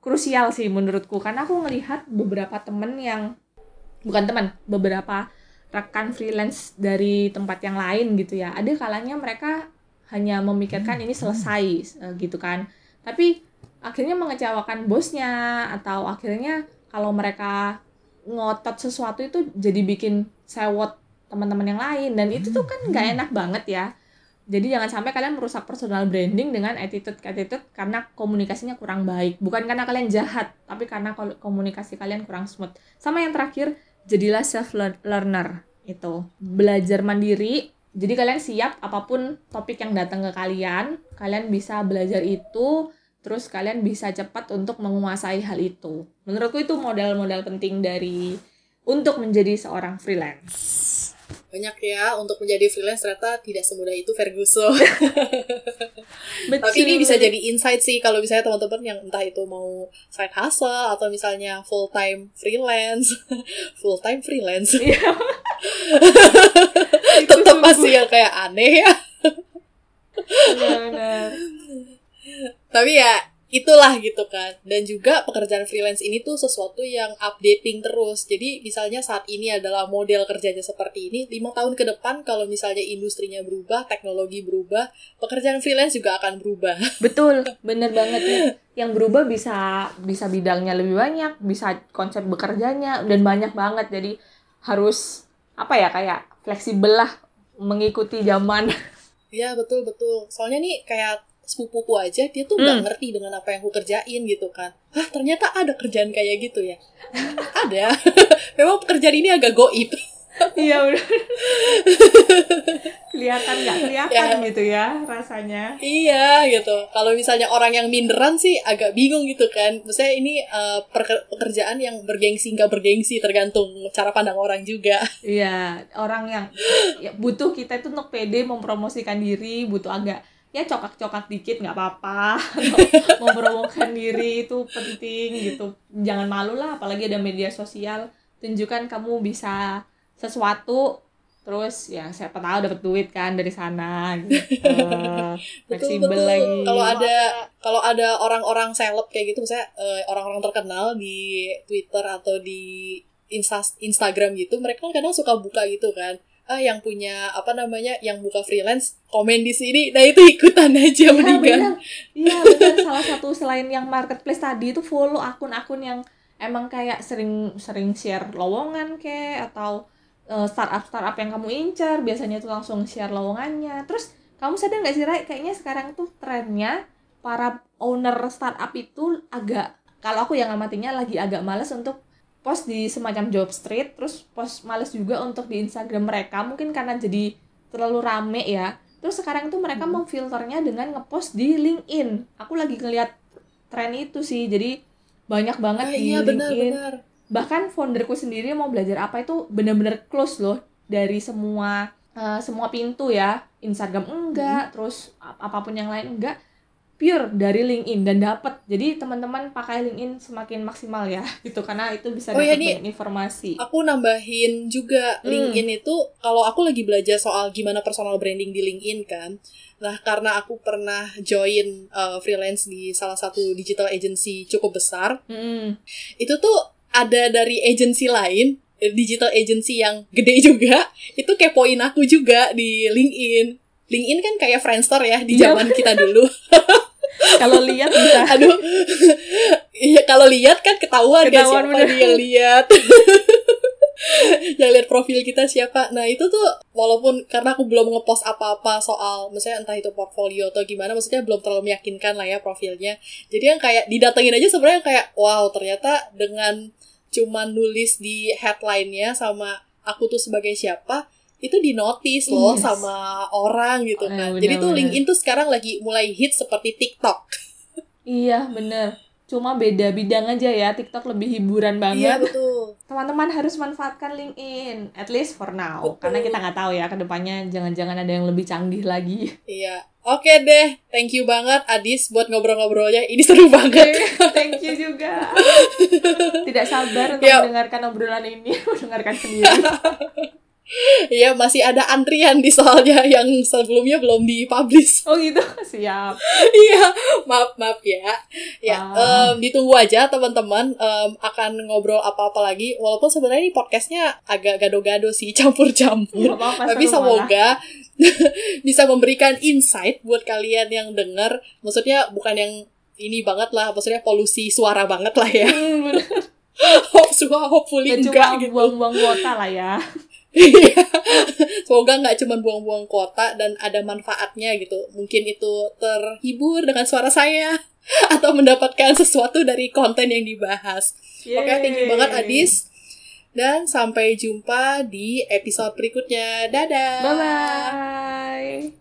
krusial sih menurutku. Karena aku ngelihat beberapa temen yang bukan teman beberapa rekan freelance dari tempat yang lain gitu ya. Ada kalanya mereka hanya memikirkan ini selesai eh, gitu kan. Tapi akhirnya mengecewakan bosnya atau akhirnya kalau mereka ngotot sesuatu itu jadi bikin sewot teman-teman yang lain. Dan itu tuh kan nggak enak banget ya jadi jangan sampai kalian merusak personal branding dengan attitude attitude karena komunikasinya kurang baik. Bukan karena kalian jahat tapi karena komunikasi kalian kurang smooth. Sama yang terakhir jadilah self learner itu. Belajar mandiri. Jadi kalian siap apa pun topik yang datang ke kalian kalian bisa belajar itu terus kalian bisa cepat untuk menguasai hal itu. Menurutku itu modal-modal penting dari untuk menjadi seorang freelance banyak ya untuk menjadi freelance ternyata tidak semudah itu Ferguson. Tapi ini bisa jadi insight sih kalau misalnya teman-teman yang entah itu mau side hustle atau misalnya full time freelance, full time freelance. Iya. Tetap masih yang kayak aneh ya. Benar. Tapi ya itulah gitu kan. Dan juga pekerjaan freelance ini tuh sesuatu yang updating terus. Jadi misalnya saat ini adalah model kerjanya seperti ini lima tahun ke depan kalau misalnya industrinya berubah teknologi berubah pekerjaan freelance juga akan berubah. Betul bener banget nih yang berubah bisa bisa bidangnya lebih banyak bisa konsep bekerjanya dan banyak banget. Jadi harus apa ya kayak fleksibel lah mengikuti zaman. Iya betul betul. Soalnya nih kayak sepupuku aja dia tuh nggak hmm. ngerti dengan apa yang aku kerjain gitu kan. Hah ternyata ada kerjaan kayak gitu ya? Ada. Memang pekerjaan ini agak goib. Iya udah. Kelihatan nggak kelihatan ya. gitu ya rasanya. Iya gitu. Kalau misalnya orang yang minderan sih agak bingung gitu kan. Maksudnya ini uh, pekerjaan yang bergengsi nggak bergengsi tergantung cara pandang orang juga. Iya orang yang ya, butuh kita itu untuk pede mempromosikan diri butuh agak ya cokak-cokak dikit nggak apa-apa. Mempromokan diri itu penting gitu. Jangan malu lah apalagi ada media sosial. Tunjukkan kamu bisa sesuatu terus ya siapa tahu dapat duit kan dari sana gitu. Fleksibel lagi. Kalau ada kalau ada orang-orang seleb kayak gitu misalnya uh, orang-orang terkenal di Twitter atau di Insta Instagram gitu mereka kan kadang suka buka gitu kan ah yang punya apa namanya yang buka freelance komen di sini. Nah itu ikutan aja ya, mendingan. iya benar salah satu selain yang marketplace tadi itu follow akun-akun yang emang kayak sering sering share lowongan ke atau uh, startup startup yang kamu incar biasanya tuh langsung share lowongannya. Terus kamu sadar nggak sih Rai? Kayaknya sekarang tuh trennya para owner startup itu agak kalau aku yang amatinya lagi agak males untuk post di semacam job street terus post males juga untuk di Instagram mereka. Mungkin karena jadi terlalu rame ya. Terus sekarang tuh mereka Hmm. memfilternya dengan ngepost di LinkedIn. Aku lagi ngeliat tren itu sih. Jadi banyak banget Ah, di iya LinkedIn. benar-benar. bahkan founderku sendiri mau belajar apa itu bener-bener close loh. Dari semua eh, semua pintu ya. Instagram enggak terus ap- apa pun yang lain enggak pure dari LinkedIn dan dapat jadi teman-teman pakai LinkedIn semakin maksimal ya gitu karena itu bisa Oh, dapat iya, nih. banyak informasi Aku nambahin juga Hmm. LinkedIn itu kalau aku lagi belajar soal gimana personal branding di LinkedIn kan. Nah, karena aku pernah join uh, freelance di salah satu digital agency cukup besar, Mm-mm. itu tuh ada dari agency lain, eh, digital agency yang gede juga, itu kepoin aku juga di LinkedIn. LinkedIn kan kayak Friendster ya di Iya. zaman kita dulu. kalau lihat bisa Aduh. Iya, kalau lihat kan ketahuan, ya Ketahuan, siapa bener. dia yang lihat. yang lihat profil kita siapa. Nah, itu tuh walaupun karena aku belum ngepost apa-apa soal misalnya entah itu portfolio atau gimana, maksudnya belum terlalu meyakinkan lah ya profilnya. Jadi yang kayak didatengin aja sebenarnya kayak wow, ternyata dengan cuman nulis di headline-nya sama aku tuh sebagai siapa, itu di notice loh Yes. sama orang gitu Eh, kan. Jadi tuh. LinkedIn tuh sekarang lagi mulai hit seperti TikTok. iya bener cuma beda bidang aja ya TikTok lebih hiburan Iya, banget betul. teman-teman harus manfaatkan LinkedIn at least for now Betul. karena kita nggak tahu ya ke depannya jangan-jangan ada yang lebih canggih lagi Iya. Oke deh, thank you banget Adis buat ngobrol-ngobrolnya. Ini seru banget. thank you juga tidak sabar untuk Yuk. mendengarkan obrolan ini mendengarkan sendiri Iya, masih ada antrian di soalnya yang sebelumnya belum dipublish. oh gitu siap Iya, maaf maaf ya. Ya, Ah. em, ditunggu aja teman-teman em, akan ngobrol apa-apa lagi. Walaupun sebenarnya ini podcastnya agak gado-gado sih, campur-campur. Apa-apa, Tapi semoga bisa memberikan insight buat kalian yang dengar. Maksudnya bukan yang ini banget lah, maksudnya polusi suara banget lah ya. Hmm. Hope hopefully Nggak enggak cuma gitu. buang-buang kuota lah ya Iya. Iya. Semoga nggak cuma buang-buang kota dan ada manfaatnya gitu. Mungkin itu terhibur dengan suara saya atau mendapatkan sesuatu dari konten yang dibahas. Yeay. Oke, thank you banget Adis. Dan sampai jumpa di episode berikutnya. Dadah. Bye bye.